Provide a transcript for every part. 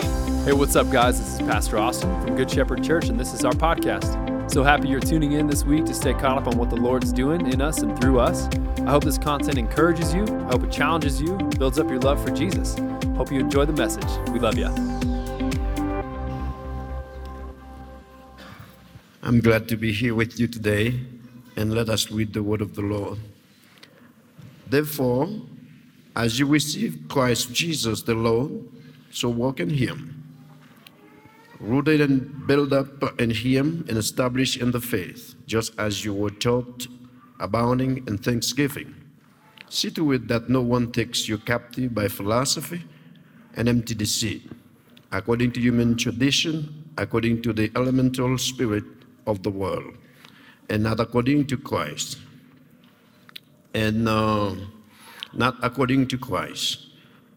Hey, what's up, guys? This is Pastor Austin from Good Shepherd Church, and this is our podcast. So happy you're tuning in this week to stay caught up on what the Lord's doing in us and through us. I hope this content encourages you, I hope it challenges you, builds up your love for Jesus. Hope you enjoy the message. We love you. I'm glad to be here with you today, and let us read the word of the Lord. Therefore, as you receive Christ Jesus the Lord, so walk in him rooted and built up in Him and established in the faith, just as you were taught, abounding in thanksgiving. See to it that no one takes you captive by philosophy and empty deceit, according to human tradition, according to the elemental spirit of the world, and not according to Christ, and uh, not according to Christ.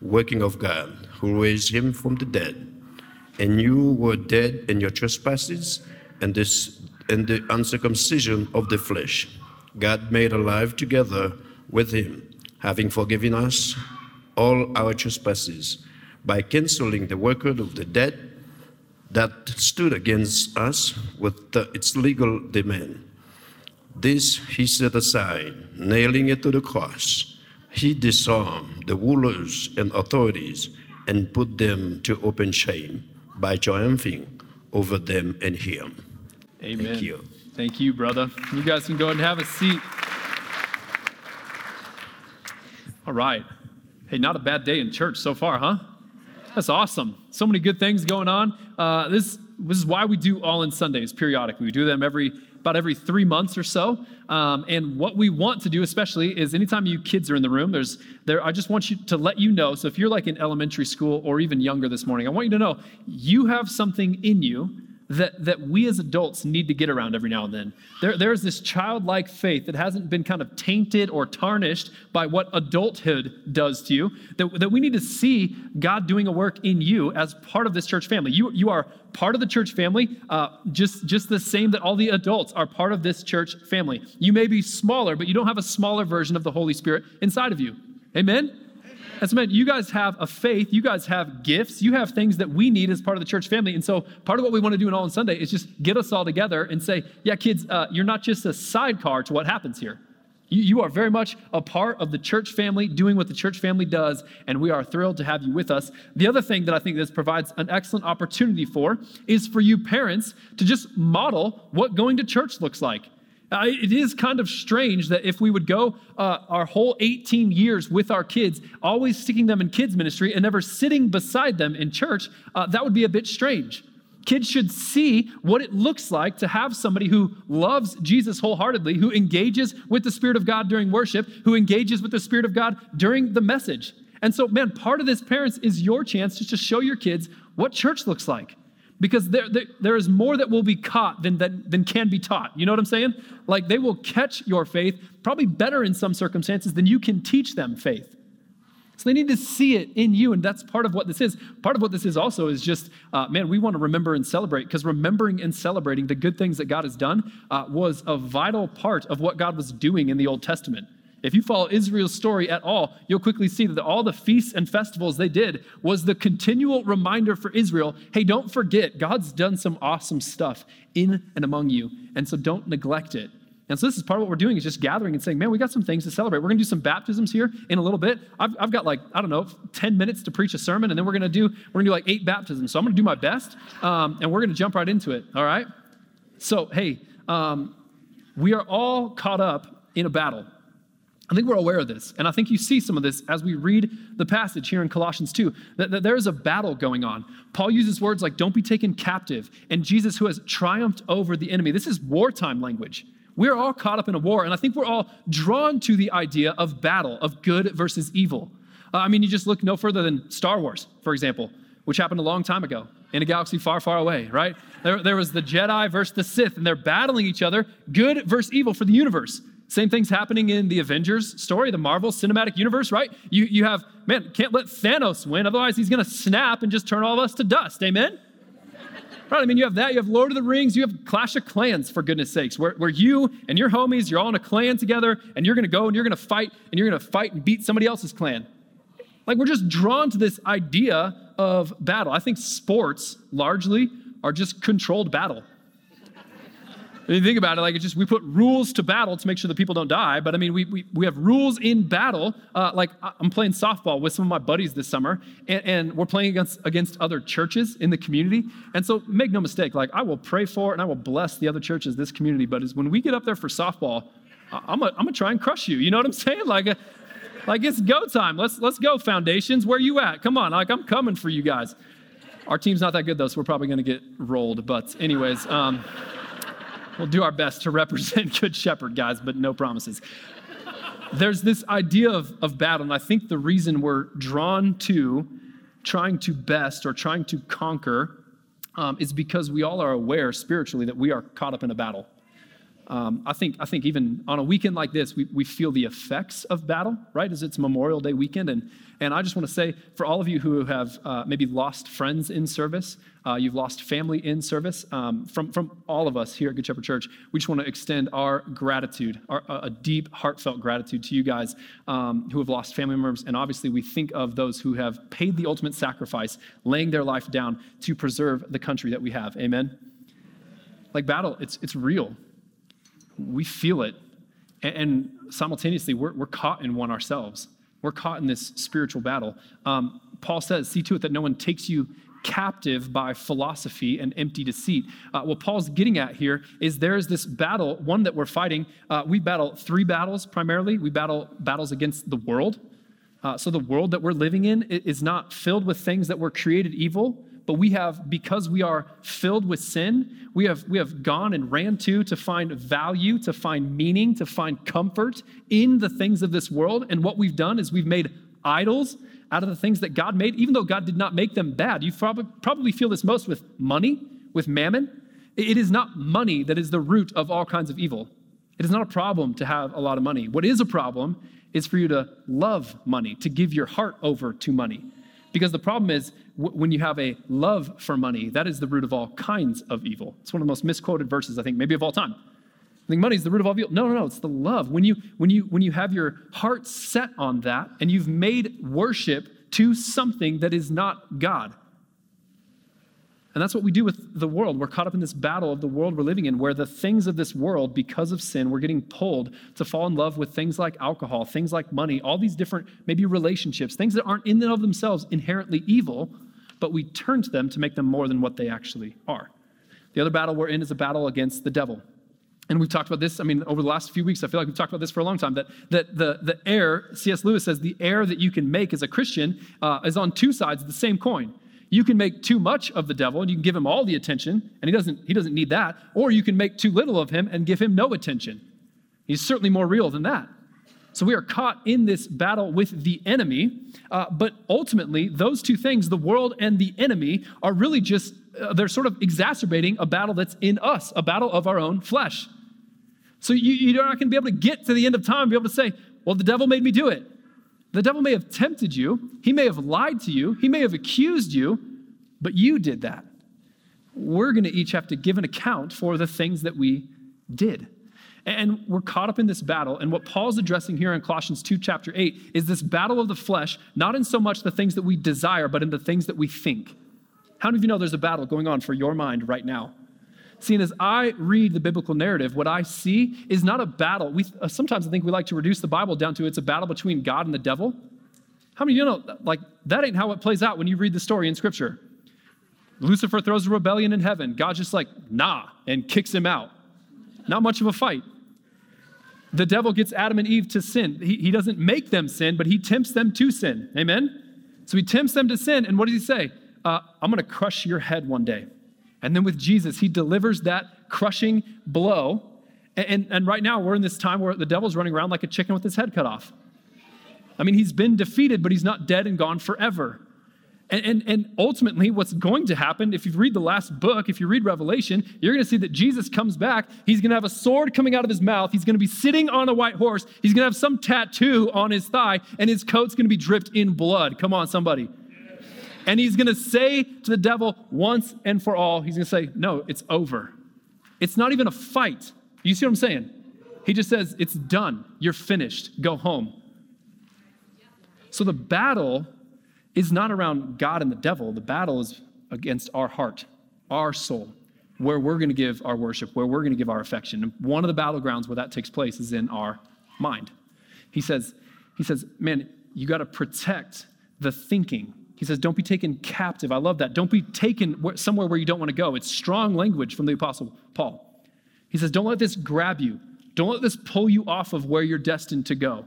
working of God, who raised him from the dead. And you were dead in your trespasses and, this, and the uncircumcision of the flesh. God made alive together with him, having forgiven us all our trespasses by canceling the record of the debt that stood against us with the, its legal demand. This he set aside, nailing it to the cross. He disarmed the rulers and authorities and put them to open shame by triumphing over them in him. Amen. Thank you. Thank you, brother. You guys can go and have a seat. All right. Hey, not a bad day in church so far, huh? That's awesome. So many good things going on. Uh, this, this is why we do All In Sundays periodically. We do them every about every three months or so. Um, and what we want to do, especially, is anytime you kids are in the room, there's there. I just want you to let you know. So if you're like in elementary school or even younger this morning, I want you to know you have something in you that, that we as adults need to get around every now and then. There, there's this childlike faith that hasn't been kind of tainted or tarnished by what adulthood does to you, that, that we need to see God doing a work in you as part of this church family. You, you are part of the church family, uh, just, just the same that all the adults are part of this church family. You may be smaller, but you don't have a smaller version of the Holy Spirit inside of you. Amen? That's meant you guys have a faith, you guys have gifts, you have things that we need as part of the church family. And so part of what we want to do in All In Sunday is just get us all together and say, yeah, kids, uh, you're not just a sidecar to what happens here. You, you are very much a part of the church family, doing what the church family does, and we are thrilled to have you with us. The other thing that I think this provides an excellent opportunity for is for you parents to just model what going to church looks like. Uh, it is kind of strange that if we would go uh, our whole 18 years with our kids, always sticking them in kids' ministry and never sitting beside them in church, uh, that would be a bit strange. Kids should see what it looks like to have somebody who loves Jesus wholeheartedly, who engages with the Spirit of God during worship, who engages with the Spirit of God during the message. And so, man, part of this, parents, is your chance just to show your kids what church looks like because there, there, there is more that will be caught than, than, than can be taught. You know what I'm saying? Like they will catch your faith probably better in some circumstances than you can teach them faith. So they need to see it in you, and that's part of what this is. Part of what this is also is just, uh, man, we want to remember and celebrate because remembering and celebrating the good things that God has done uh, was a vital part of what God was doing in the Old Testament. If you follow Israel's story at all, you'll quickly see that all the feasts and festivals they did was the continual reminder for Israel hey, don't forget, God's done some awesome stuff in and among you. And so don't neglect it. And so this is part of what we're doing is just gathering and saying, man, we got some things to celebrate. We're going to do some baptisms here in a little bit. I've, I've got like, I don't know, 10 minutes to preach a sermon, and then we're going to do, we're going to do like eight baptisms. So I'm going to do my best, um, and we're going to jump right into it. All right? So, hey, um, we are all caught up in a battle. I think we're aware of this. And I think you see some of this as we read the passage here in Colossians 2, that, that there is a battle going on. Paul uses words like, don't be taken captive, and Jesus who has triumphed over the enemy. This is wartime language. We're all caught up in a war, and I think we're all drawn to the idea of battle, of good versus evil. Uh, I mean, you just look no further than Star Wars, for example, which happened a long time ago. in a galaxy far, far away, right? There, there was the Jedi versus the Sith, and they're battling each other, good versus evil for the universe. Same thing's happening in the Avengers story, the Marvel Cinematic Universe, right? You, you have, man, can't let Thanos win, otherwise he's gonna snap and just turn all of us to dust. Amen? Right, I mean, you have that, you have Lord of the Rings, you have Clash of Clans, for goodness sakes, where, where you and your homies, you're all in a clan together, and you're gonna go and you're gonna fight, and you're gonna fight and beat somebody else's clan. Like, we're just drawn to this idea of battle. I think sports largely are just controlled battle. If you think about it, like it's just we put rules to battle to make sure that people don't die. But I mean, we, we, we have rules in battle. Uh, like I'm playing softball with some of my buddies this summer, and, and, we're playing against against other churches in the community. And so make no mistake, like I will pray for and I will bless the other churches, this community. But is when we get up there for softball, I'm gonna, I'm gonna try and crush you. You know what I'm saying? Like, uh, like it's go time. Let's let's go, foundations. Where you at? Come on, like I'm coming for you guys. Our team's not that good though, so we're probably gonna get rolled. But anyways. Um, We'll do our best to represent Good Shepherd, guys, but no promises. There's this idea of, of battle, and I think the reason we're drawn to trying to best or trying to conquer um, is because we all are aware spiritually that we are caught up in a battle. Um, I think I think even on a weekend like this, we, we feel the effects of battle, right? As it's Memorial Day weekend, and and I just want to say for all of you who have uh, maybe lost friends in service, uh, you've lost family in service, um, from from all of us here at Good Shepherd Church, we just want to extend our gratitude, our, a deep, heartfelt gratitude to you guys um, who have lost family members, and obviously we think of those who have paid the ultimate sacrifice, laying their life down to preserve the country that we have. Amen. Like battle, it's it's real we feel it. And, simultaneously, we're, we're caught in one ourselves. We're caught in this spiritual battle. Um, Paul says, See to it that no one takes you captive by philosophy and empty deceit. Uh, what Paul's getting at here is there is this battle, one that we're fighting. Uh, we battle three battles primarily. We battle battles against the world. Uh, so the world that we're living in is not filled with things that were created evil, but we have, because we are filled with sin, we have, we have gone and ran to to find value, to find meaning, to find comfort in the things of this world. And what we've done is we've made idols out of the things that God made, even though God did not make them bad. You probably, probably feel this most with money, with mammon. It is not money that is the root of all kinds of evil. It is not a problem to have a lot of money. What is a problem is for you to love money, to give your heart over to money. Because the problem is when you have a love for money, that is the root of all kinds of evil. It's one of the most misquoted verses, I think, maybe of all time. I think money is the root of all evil. No, no, no, it's the love. When you when you when you have your heart set on that and you've made worship to something that is not God. And that's what we do with the world. We're caught up in this battle of the world we're living in, where the things of this world, because of sin, we're getting pulled to fall in love with things like alcohol, things like money, all these different, maybe relationships, things that aren't in and of themselves inherently evil, but we turn to them to make them more than what they actually are. The other battle we're in is a battle against the devil. And we've talked about this, I mean, over the last few weeks, I feel like we've talked about this for a long time, that, that the, the heir, C.S. Lewis says, the heir that you can make as a Christian uh, is on two sides of the same coin. You can make too much of the devil and you can give him all the attention, and he doesn't, he doesn't need that. Or you can make too little of him and give him no attention. He's certainly more real than that. So we are caught in this battle with the enemy. Uh, but ultimately, those two things, the world and the enemy, are really just, uh, they're sort of exacerbating a battle that's in us, a battle of our own flesh. So you, you're not going to be able to get to the end of time and be able to say, well, the devil made me do it. The devil may have tempted you, he may have lied to you, he may have accused you, but you did that. We're going to each have to give an account for the things that we did. And we're caught up in this battle. And what Paul's addressing here in Colossians 2, chapter 8, is this battle of the flesh, not in so much the things that we desire, but in the things that we think. How many of you know there's a battle going on for your mind right now? Seeing as I read the biblical narrative, what I see is not a battle. We, uh, sometimes I think we like to reduce the Bible down to it's a battle between God and the devil. How many of you know, like, that ain't how it plays out when you read the story in Scripture? Lucifer throws a rebellion in heaven. God's just like, nah, and kicks him out. Not much of a fight. The devil gets Adam and Eve to sin. He, he doesn't make them sin, but he tempts them to sin. Amen? So he tempts them to sin, and what does he say? Uh, I'm going to crush your head one day. And then with Jesus, he delivers that crushing blow. And, and, and, right now, we're in this time where the devil's running around like a chicken with his head cut off. I mean, he's been defeated, but he's not dead and gone forever. And, and, and, ultimately, what's going to happen, if you read the last book, if you read Revelation, you're going to see that Jesus comes back. He's going to have a sword coming out of his mouth. He's going to be sitting on a white horse. He's going to have some tattoo on his thigh, and his coat's going to be dripped in blood. Come on, somebody. And he's going to say to the devil once and for all, he's going to say, No, it's over. It's not even a fight. You see what I'm saying? He just says, It's done. You're finished. Go home. So the battle is not around God and the devil. The battle is against our heart, our soul, where we're going to give our worship, where we're going to give our affection. And one of the battlegrounds where that takes place is in our mind. He says, he says, man, you got to protect the thinking. He says, don't be taken captive. I love that. Don't be taken somewhere where you don't want to go. It's strong language from the Apostle Paul. He says, don't let this grab you. Don't let this pull you off of where you're destined to go.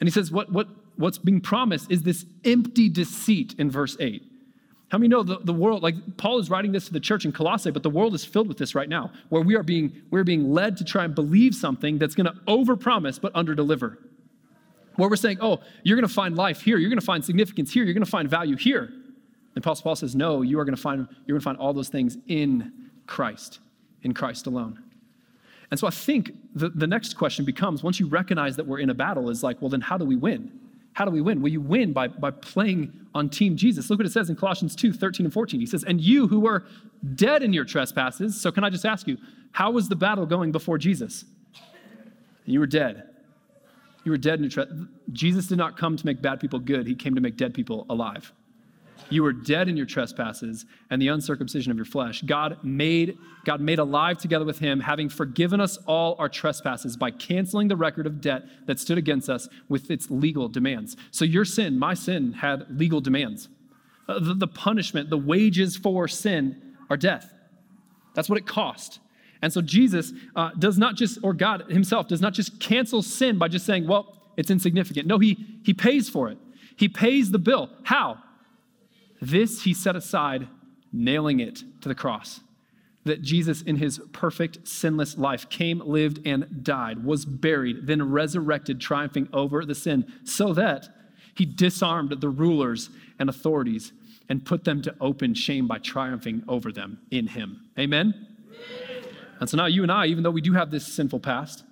And he says, what, what what's being promised is this empty deceit in verse 8. How many know the, the world, like Paul is writing this to the church in Colossae, but the world is filled with this right now, where we are being, we're being led to try and believe something that's going to overpromise but underdeliver. Where we're saying, oh, you're going to find life here, you're going to find significance here, you're going to find value here. And Apostle Paul says, no, you are going to find, you're going to find all those things in Christ, in Christ alone. And so I think the, the next question becomes once you recognize that we're in a battle, is like, well, then how do we win? How do we win? Well, you win by, by playing on Team Jesus. Look what it says in Colossians 2 13 and 14. He says, And you who were dead in your trespasses, so can I just ask you, how was the battle going before Jesus? You were dead. You were dead in your trespasses. Jesus did not come to make bad people good, he came to make dead people alive. You were dead in your trespasses and the uncircumcision of your flesh. God made, God made alive together with him, having forgiven us all our trespasses by canceling the record of debt that stood against us with its legal demands. So your sin, my sin, had legal demands. Uh, the, the punishment, the wages for sin are death. That's what it cost. And so Jesus uh, does not just, or God himself does not just cancel sin by just saying, well, it's insignificant. No, he, he pays for it. He pays the bill. How? This he set aside, nailing it to the cross. That Jesus, in his perfect, sinless life, came, lived, and died, was buried, then resurrected, triumphing over the sin, so that he disarmed the rulers and authorities and put them to open shame by triumphing over them in him. Amen? And so now you and I, even though we do have this sinful past,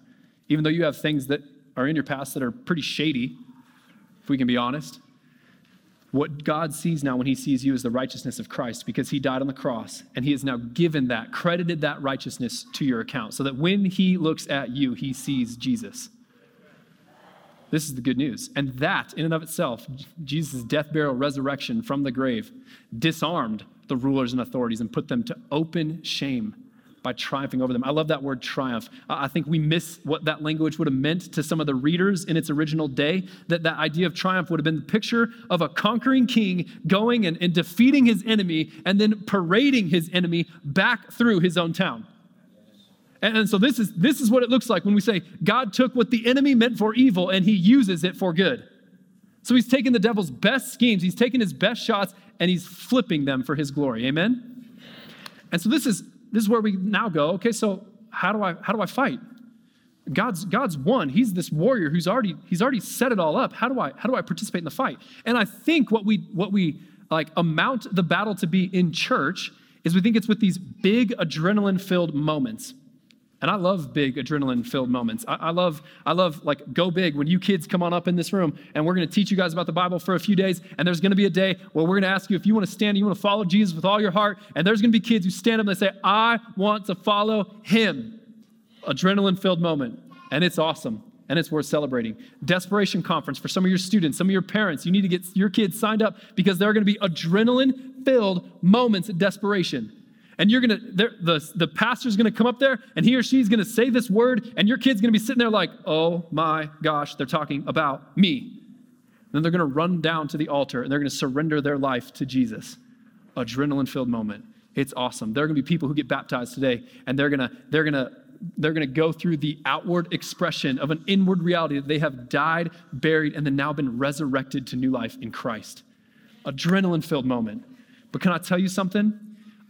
even though you have things that are in your past that are pretty shady, if we can be honest, what God sees now when he sees you is the righteousness of Christ because he died on the cross and he has now given that, credited that righteousness to your account so that when he looks at you, he sees Jesus. This is the good news. And that, in and of itself, Jesus' death, burial, resurrection from the grave, disarmed the rulers and authorities and put them to open shame by triumphing over them. I love that word triumph. I think we miss what that language would have meant to some of the readers in its original day. That that idea of triumph would have been the picture of a conquering king going and, and defeating his enemy and then parading his enemy back through his own town. And, and so this is this is what it looks like when we say God took what the enemy meant for evil and he uses it for good. So he's taking the devil's best schemes, he's taking his best shots, and he's flipping them for his glory. Amen? And so this is this is where we now go, okay, so how do I how do I fight? God's God's won. He's this warrior who's already he's already set it all up. How do I how do I participate in the fight? And I think what we what we like amount the battle to be in church is we think it's with these big adrenaline filled moments. And I love big adrenaline filled moments. I, I, love, I love like go big when you kids come on up in this room and we're to teach you guys about the Bible for a few days. And there's to be a day where we're to ask you if you want to stand, you want to follow Jesus with all your heart. And there's to be kids who stand up and they say, I want to follow him. Adrenaline filled moment. And it's awesome and it's worth celebrating. Desperation conference for some of your students, some of your parents. You need to get your kids signed up because there are to be adrenaline filled moments of desperation. And you're gonna, the, the pastor's gonna come up there and he or she's gonna say this word, and your kid's gonna be sitting there like, oh my gosh, they're talking about me. And then they're gonna run down to the altar and they're gonna surrender their life to Jesus. Adrenaline filled moment. It's awesome. There are gonna be people who get baptized today, and they're gonna, they're gonna, they're going to go through the outward expression of an inward reality that they have died, buried, and then now been resurrected to new life in Christ. Adrenaline filled moment. But can I tell you something?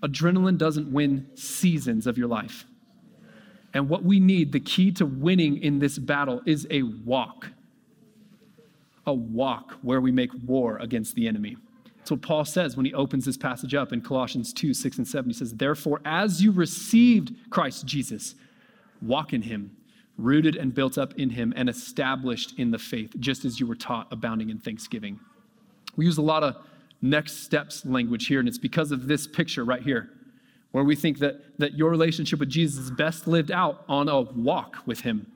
Adrenaline doesn't win seasons of your life. And what we need, the key to winning in this battle, is a walk. A walk where we make war against the enemy. That's what Paul says when he opens this passage up in Colossians 2 6 and 7. He says, Therefore, as you received Christ Jesus, walk in him, rooted and built up in him, and established in the faith, just as you were taught, abounding in thanksgiving. We use a lot of next steps language here, and it's because of this picture right here, where we think that, that your relationship with Jesus is best lived out on a walk with him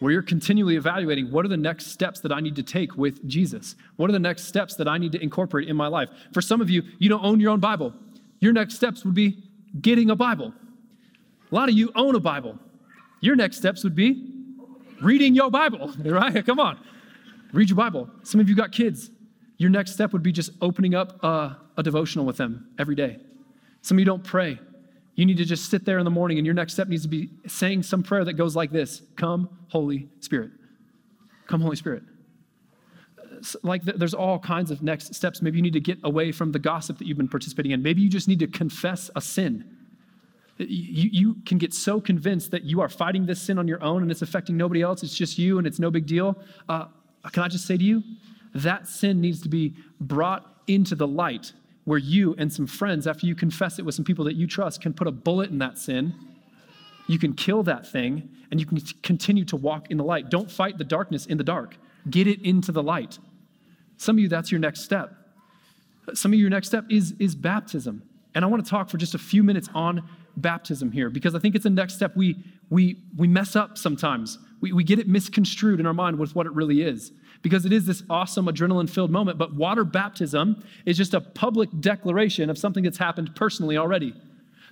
where you're continually evaluating what are the next steps that I need to take with Jesus? What are the next steps that I need to incorporate in my life? For some of you, you don't own your own Bible. Your next steps would be getting a Bible. A lot of you own a Bible. Your next steps would be reading your Bible, right? Come on. Read your Bible. Some of you got kids. Your next step would be just opening up a, a devotional with them every day. Some of you don't pray. You need to just sit there in the morning, and your next step needs to be saying some prayer that goes like this Come, Holy Spirit. Come, Holy Spirit. Like there's all kinds of next steps. Maybe you need to get away from the gossip that you've been participating in. Maybe you just need to confess a sin. You, you can get so convinced that you are fighting this sin on your own and it's affecting nobody else. It's just you and it's no big deal. Uh, can I just say to you, that sin needs to be brought into the light where you and some friends, after you confess it with some people that you trust, can put a bullet in that sin. You can kill that thing and you can continue to walk in the light. Don't fight the darkness in the dark, get it into the light. Some of you, that's your next step. Some of your next step is, is baptism. And I want to talk for just a few minutes on baptism here because I think it's a next step we, we, we mess up sometimes. We, we get it misconstrued in our mind with what it really is because it is this awesome adrenaline filled moment. But water baptism is just a public declaration of something that's happened personally already.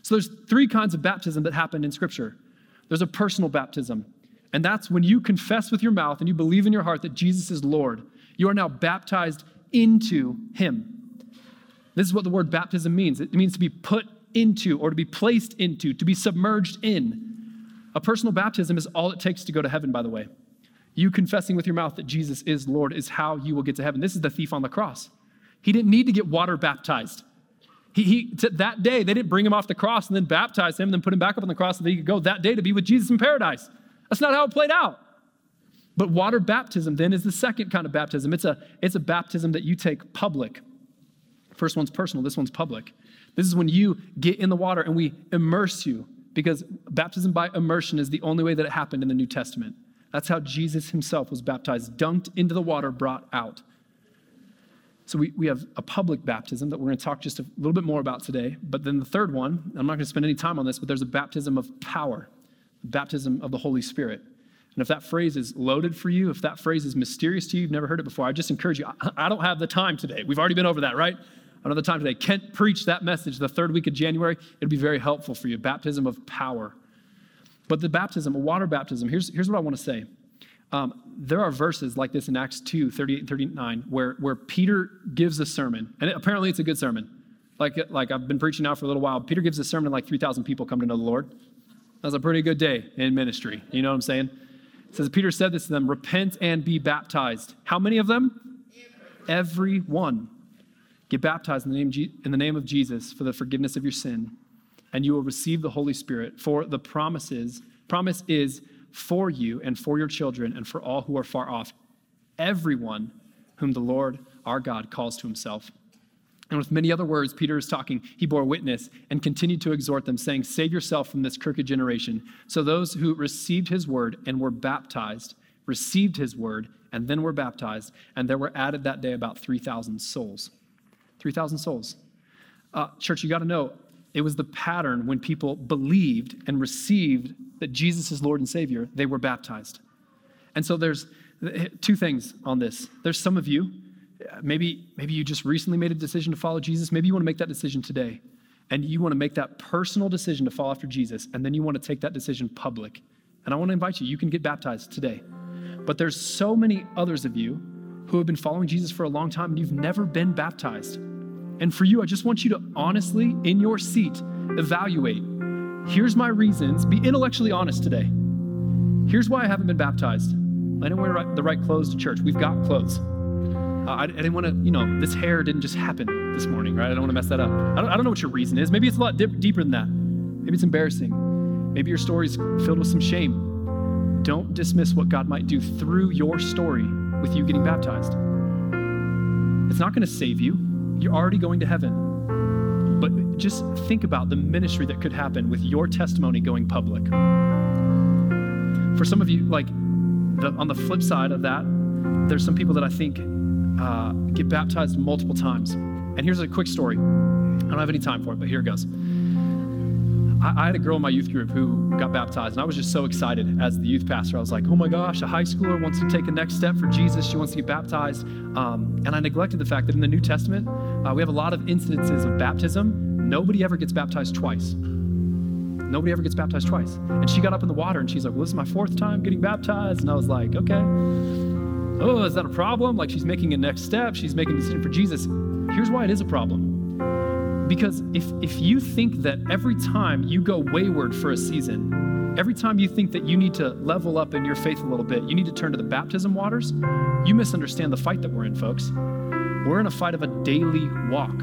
So there's three kinds of baptism that happen in Scripture there's a personal baptism, and that's when you confess with your mouth and you believe in your heart that Jesus is Lord. You are now baptized into Him. This is what the word baptism means it means to be put into or to be placed into, to be submerged in. A personal baptism is all it takes to go to heaven, by the way. You confessing with your mouth that Jesus is Lord is how you will get to heaven. This is the thief on the cross. He didn't need to get water baptized. He, he that day, they didn't bring him off the cross and then baptize him and then put him back up on the cross so that he could go that day to be with Jesus in paradise. That's not how it played out. But water baptism then is the second kind of baptism. It's a, it's a baptism that you take public. First one's personal, this one's public. This is when you get in the water and we immerse you because baptism by immersion is the only way that it happened in the New Testament. That's how Jesus himself was baptized, dunked into the water, brought out. So we, we have a public baptism that we're going to talk just a little bit more about today. But then the third one, I'm not going to spend any time on this, but there's a baptism of power, baptism of the Holy Spirit. And if that phrase is loaded for you, if that phrase is mysterious to you, you've never heard it before, I just encourage you. I don't have the time today. We've already been over that, right? I the time today. Kent preached that message the third week of January. It'll be very helpful for you. Baptism of power. But the baptism, water baptism, here's, here's what I want to say. Um, there are verses like this in Acts 2 38 and 39 where, where Peter gives a sermon, and it, apparently it's a good sermon. Like, like I've been preaching now for a little while. Peter gives a sermon, and like 3,000 people come to know the Lord. That's a pretty good day in ministry. You know what I'm saying? It says, Peter said this to them repent and be baptized. How many of them? Every one. Get baptized in the, name, in the name of Jesus for the forgiveness of your sin and you will receive the Holy Spirit. For the promises, promise is for you and for your children and for all who are far off, everyone whom the Lord our God calls to himself. And with many other words, Peter is talking. He bore witness and continued to exhort them, saying, Save yourself from this crooked generation. So those who received his word and were baptized received his word and then were baptized. And there were added that day about 3,000 souls. 3,000 souls. Uh, church, you got to know, it was the pattern when people believed and received that Jesus is Lord and Savior, they were baptized. And so there's two things on this. There's some of you, maybe, maybe you just recently made a decision to follow Jesus. Maybe you want to make that decision today. And you want to make that personal decision to follow after Jesus. And then you want to take that decision public. And I want to invite you, you can get baptized today. But there's so many others of you who have been following Jesus for a long time and you've never been baptized. And for you, I just want you to honestly, in your seat, evaluate. Here's my reasons. Be intellectually honest today. Here's why I haven't been baptized. I didn't wear the right clothes to church. We've got clothes. Uh, I, I, didn't want to, you know, this hair didn't just happen this morning, right? I don't want to mess that up. I don't, I don't know what your reason is. Maybe it's a lot dip, deeper than that. Maybe it's embarrassing. Maybe your story's filled with some shame. Don't dismiss what God might do through your story with you getting baptized. It's not going to save you. You're already going to heaven. But just think about the ministry that could happen with your testimony going public. For some of you, like the, on the flip side of that, there's some people that I think uh, get baptized multiple times. And here's a quick story. I don't have any time for it, but here it goes. I, had a girl in my youth group who got baptized, and I was just so excited as the youth pastor. I was like, oh my gosh, a high schooler wants to take a next step for Jesus. She wants to get baptized. Um, and I neglected the fact that in the New Testament, uh, we have a lot of incidences of baptism. Nobody ever gets baptized twice. Nobody ever gets baptized twice. And she got up in the water and she's like, well, this is my fourth time getting baptized. And I was like, okay. Oh, is that a problem? Like she's making a next step. She's making a decision for Jesus. Here's why it is a problem because if, if you think that every time you go wayward for a season, every time you think that you need to level up in your faith a little bit, you need to turn to the baptism waters, you misunderstand the fight that we're in, folks. We're in a fight of a daily walk.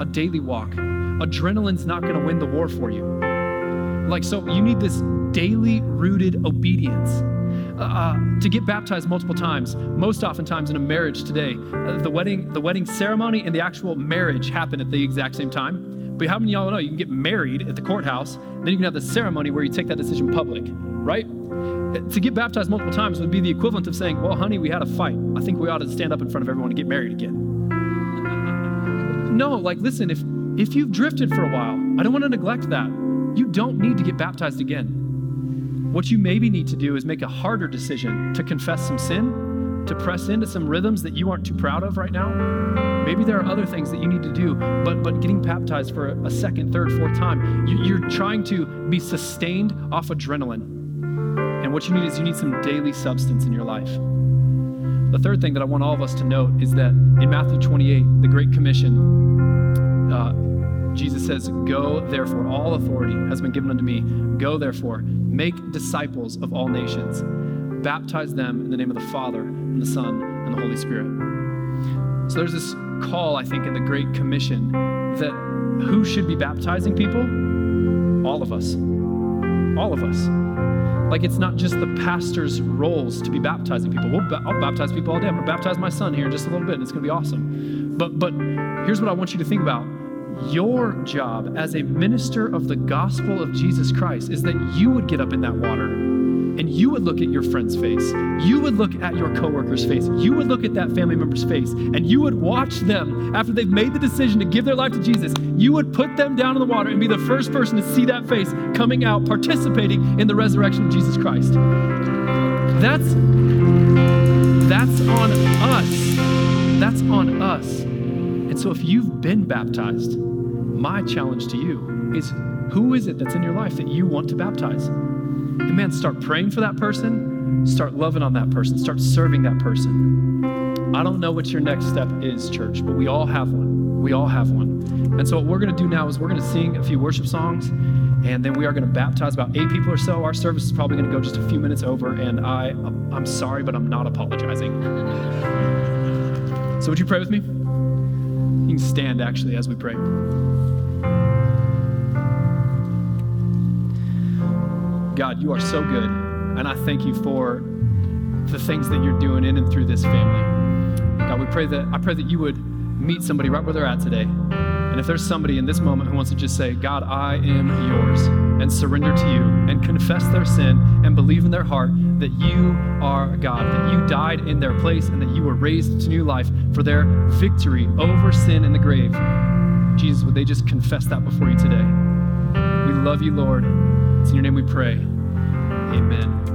A daily walk. Adrenaline's not going to win the war for you. Like, so you need this daily rooted obedience uh, uh, to get baptized multiple times. Most oftentimes in a marriage today, uh, the wedding, the wedding ceremony and the actual marriage happen at the exact same time. But how many of y'all know you can get married at the courthouse, then you can have the ceremony where you take that decision public, right? To get baptized multiple times would be the equivalent of saying, "Well, honey, we had a fight. I think we ought to stand up in front of everyone and get married again." No, like listen, if if you've drifted for a while, I don't want to neglect that. You don't need to get baptized again. What you maybe need to do is make a harder decision to confess some sin, to press into some rhythms that you aren't too proud of right now. Maybe there are other things that you need to do, but but getting baptized for a, second, third, fourth time, you, you're trying to be sustained off adrenaline. And what you need is you need some daily substance in your life. The third thing that I want all of us to note is that in Matthew 28, the Great Commission, uh, Jesus says, Go therefore, all authority has been given unto me. Go therefore, make disciples of all nations, baptize them in the name of the Father, and the Son, and the Holy Spirit. So there's this call, I think, in the Great Commission that who should be baptizing people? All of us. All of us. Like it's not just the pastor's roles to be baptizing people. We'll I'll baptize people all day. I'm gonna baptize my son here in just a little bit, and it's gonna be awesome. But but here's what I want you to think about your job as a minister of the gospel of Jesus Christ is that you would get up in that water and you would look at your friend's face. You would look at your coworker's face. You would look at that family member's face and you would watch them after they've made the decision to give their life to Jesus. You would put them down in the water and be the first person to see that face coming out, participating in the resurrection of Jesus Christ. That's that's on us. That's on us. And so if you've been baptized, my challenge to you is who is it that's in your life that you want to baptize? And man, start praying for that person, start loving on that person, start serving that person. I don't know what your next step is, church, but we all have one. We all have one. And so, what we're going to do now is we're going to sing a few worship songs, and then we are going to baptize about eight people or so. Our service is probably going to go just a few minutes over, and I, I'm sorry, but I'm not apologizing. So, would you pray with me? Can stand actually as we pray. God, you are so good, and I thank you for the things that you're doing in and through this family. God, we pray that I pray that you would meet somebody right where they're at today. And if there's somebody in this moment who wants to just say, God, I am yours, and surrender to you, and confess their sin, and believe in their heart that you are God, that you died in their place, and that you were raised to new life for their victory over sin and the grave. Jesus, would they just confess that before you today? We love you, Lord. It's in your name we pray. Amen.